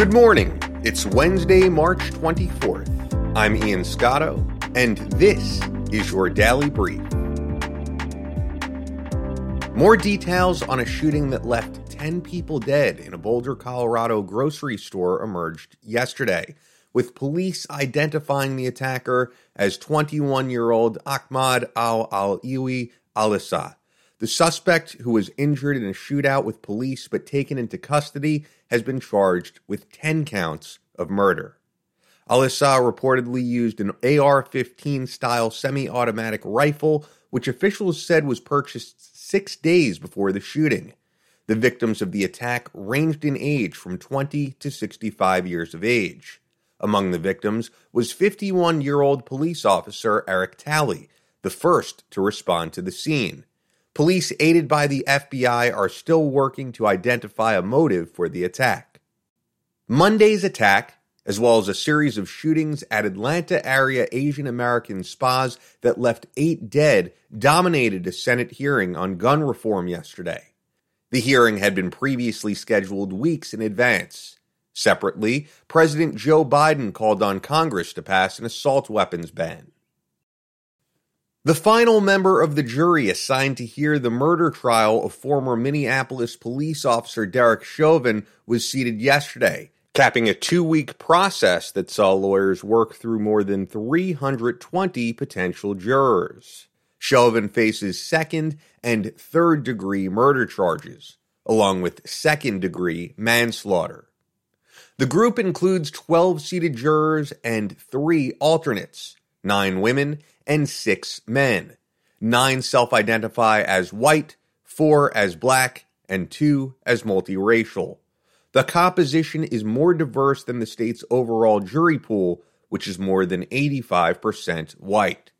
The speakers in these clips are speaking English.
Good morning. It's Wednesday, March 24th. I'm Ian Scotto, and this is your Daily Brief. More details on a shooting that left 10 people dead in a Boulder, Colorado grocery store emerged yesterday, with police identifying the attacker as 21 year old Ahmad al Alawi Alissa. The suspect, who was injured in a shootout with police but taken into custody, has been charged with 10 counts of murder. Alissa reportedly used an AR 15 style semi automatic rifle, which officials said was purchased six days before the shooting. The victims of the attack ranged in age from 20 to 65 years of age. Among the victims was 51 year old police officer Eric Talley, the first to respond to the scene. Police, aided by the FBI, are still working to identify a motive for the attack. Monday's attack, as well as a series of shootings at Atlanta area Asian American spas that left eight dead, dominated a Senate hearing on gun reform yesterday. The hearing had been previously scheduled weeks in advance. Separately, President Joe Biden called on Congress to pass an assault weapons ban. The final member of the jury assigned to hear the murder trial of former Minneapolis police officer Derek Chauvin was seated yesterday, capping a two week process that saw lawyers work through more than 320 potential jurors. Chauvin faces second and third degree murder charges, along with second degree manslaughter. The group includes 12 seated jurors and three alternates nine women and six men. Nine self identify as white, four as black, and two as multiracial. The composition is more diverse than the state's overall jury pool, which is more than 85% white.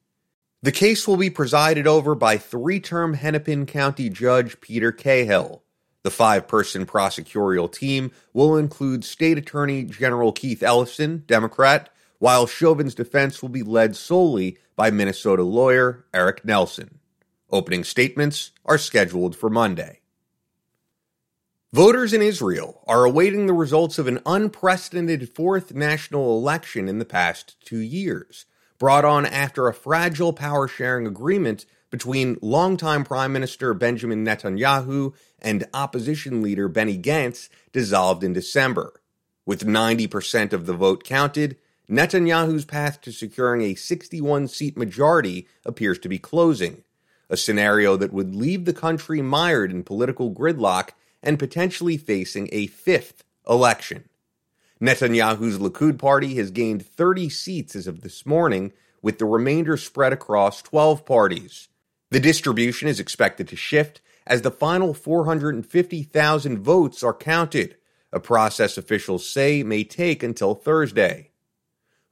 The case will be presided over by three term Hennepin County Judge Peter Cahill. The five person prosecutorial team will include State Attorney General Keith Ellison, Democrat, while Chauvin's defense will be led solely by Minnesota lawyer Eric Nelson. Opening statements are scheduled for Monday. Voters in Israel are awaiting the results of an unprecedented fourth national election in the past two years, brought on after a fragile power sharing agreement between longtime Prime Minister Benjamin Netanyahu and opposition leader Benny Gantz dissolved in December. With 90% of the vote counted, Netanyahu's path to securing a 61 seat majority appears to be closing, a scenario that would leave the country mired in political gridlock and potentially facing a fifth election. Netanyahu's Likud party has gained 30 seats as of this morning, with the remainder spread across 12 parties. The distribution is expected to shift as the final 450,000 votes are counted, a process officials say may take until Thursday.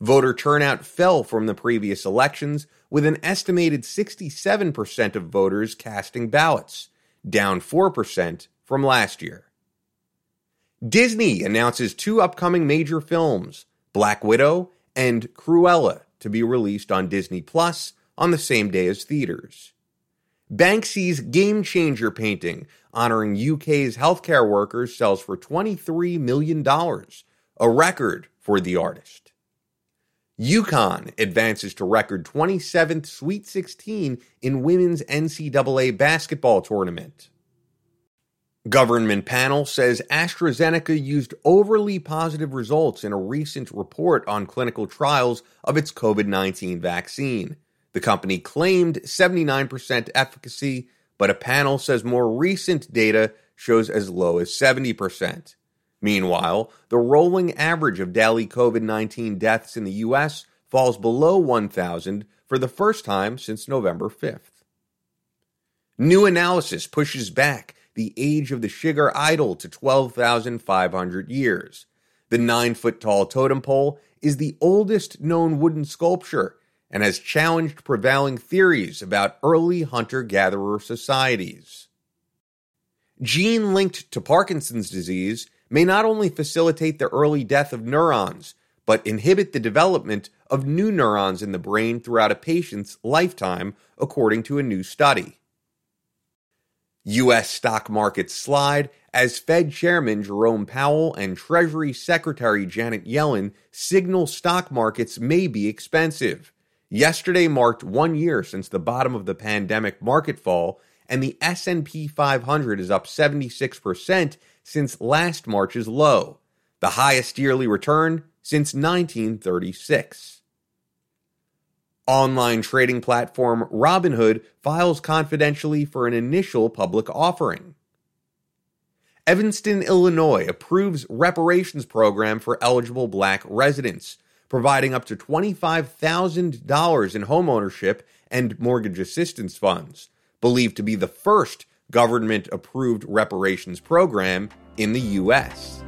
Voter turnout fell from the previous elections, with an estimated 67% of voters casting ballots, down 4% from last year. Disney announces two upcoming major films, Black Widow and Cruella, to be released on Disney Plus on the same day as theaters. Banksy's Game Changer painting honoring UK's healthcare workers sells for $23 million, a record for the artist. UConn advances to record 27th Sweet 16 in women's NCAA basketball tournament. Government panel says AstraZeneca used overly positive results in a recent report on clinical trials of its COVID 19 vaccine. The company claimed 79% efficacy, but a panel says more recent data shows as low as 70%. Meanwhile, the rolling average of daily COVID 19 deaths in the U.S. falls below 1,000 for the first time since November 5th. New analysis pushes back the age of the Shigir idol to 12,500 years. The nine foot tall totem pole is the oldest known wooden sculpture and has challenged prevailing theories about early hunter gatherer societies. Gene linked to Parkinson's disease may not only facilitate the early death of neurons, but inhibit the development of new neurons in the brain throughout a patient's lifetime, according to a new study. U.S. stock markets slide as Fed Chairman Jerome Powell and Treasury Secretary Janet Yellen signal stock markets may be expensive. Yesterday marked 1 year since the bottom of the pandemic market fall and the S&P 500 is up 76% since last March's low, the highest yearly return since 1936. Online trading platform Robinhood files confidentially for an initial public offering. Evanston, Illinois approves reparations program for eligible black residents, providing up to $25,000 in homeownership and mortgage assistance funds, believed to be the first government approved reparations program in the U.S.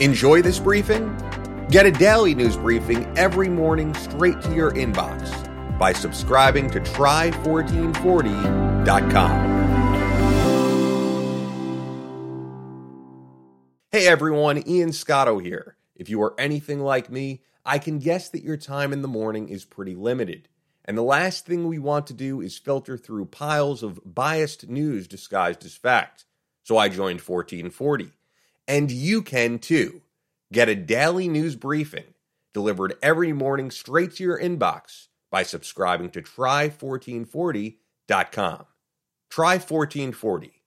Enjoy this briefing? Get a daily news briefing every morning straight to your inbox by subscribing to try1440.com. Hey everyone, Ian Scotto here. If you are anything like me, I can guess that your time in the morning is pretty limited. And the last thing we want to do is filter through piles of biased news disguised as fact. So I joined 1440. And you can too. Get a daily news briefing delivered every morning straight to your inbox by subscribing to try1440.com. Try 1440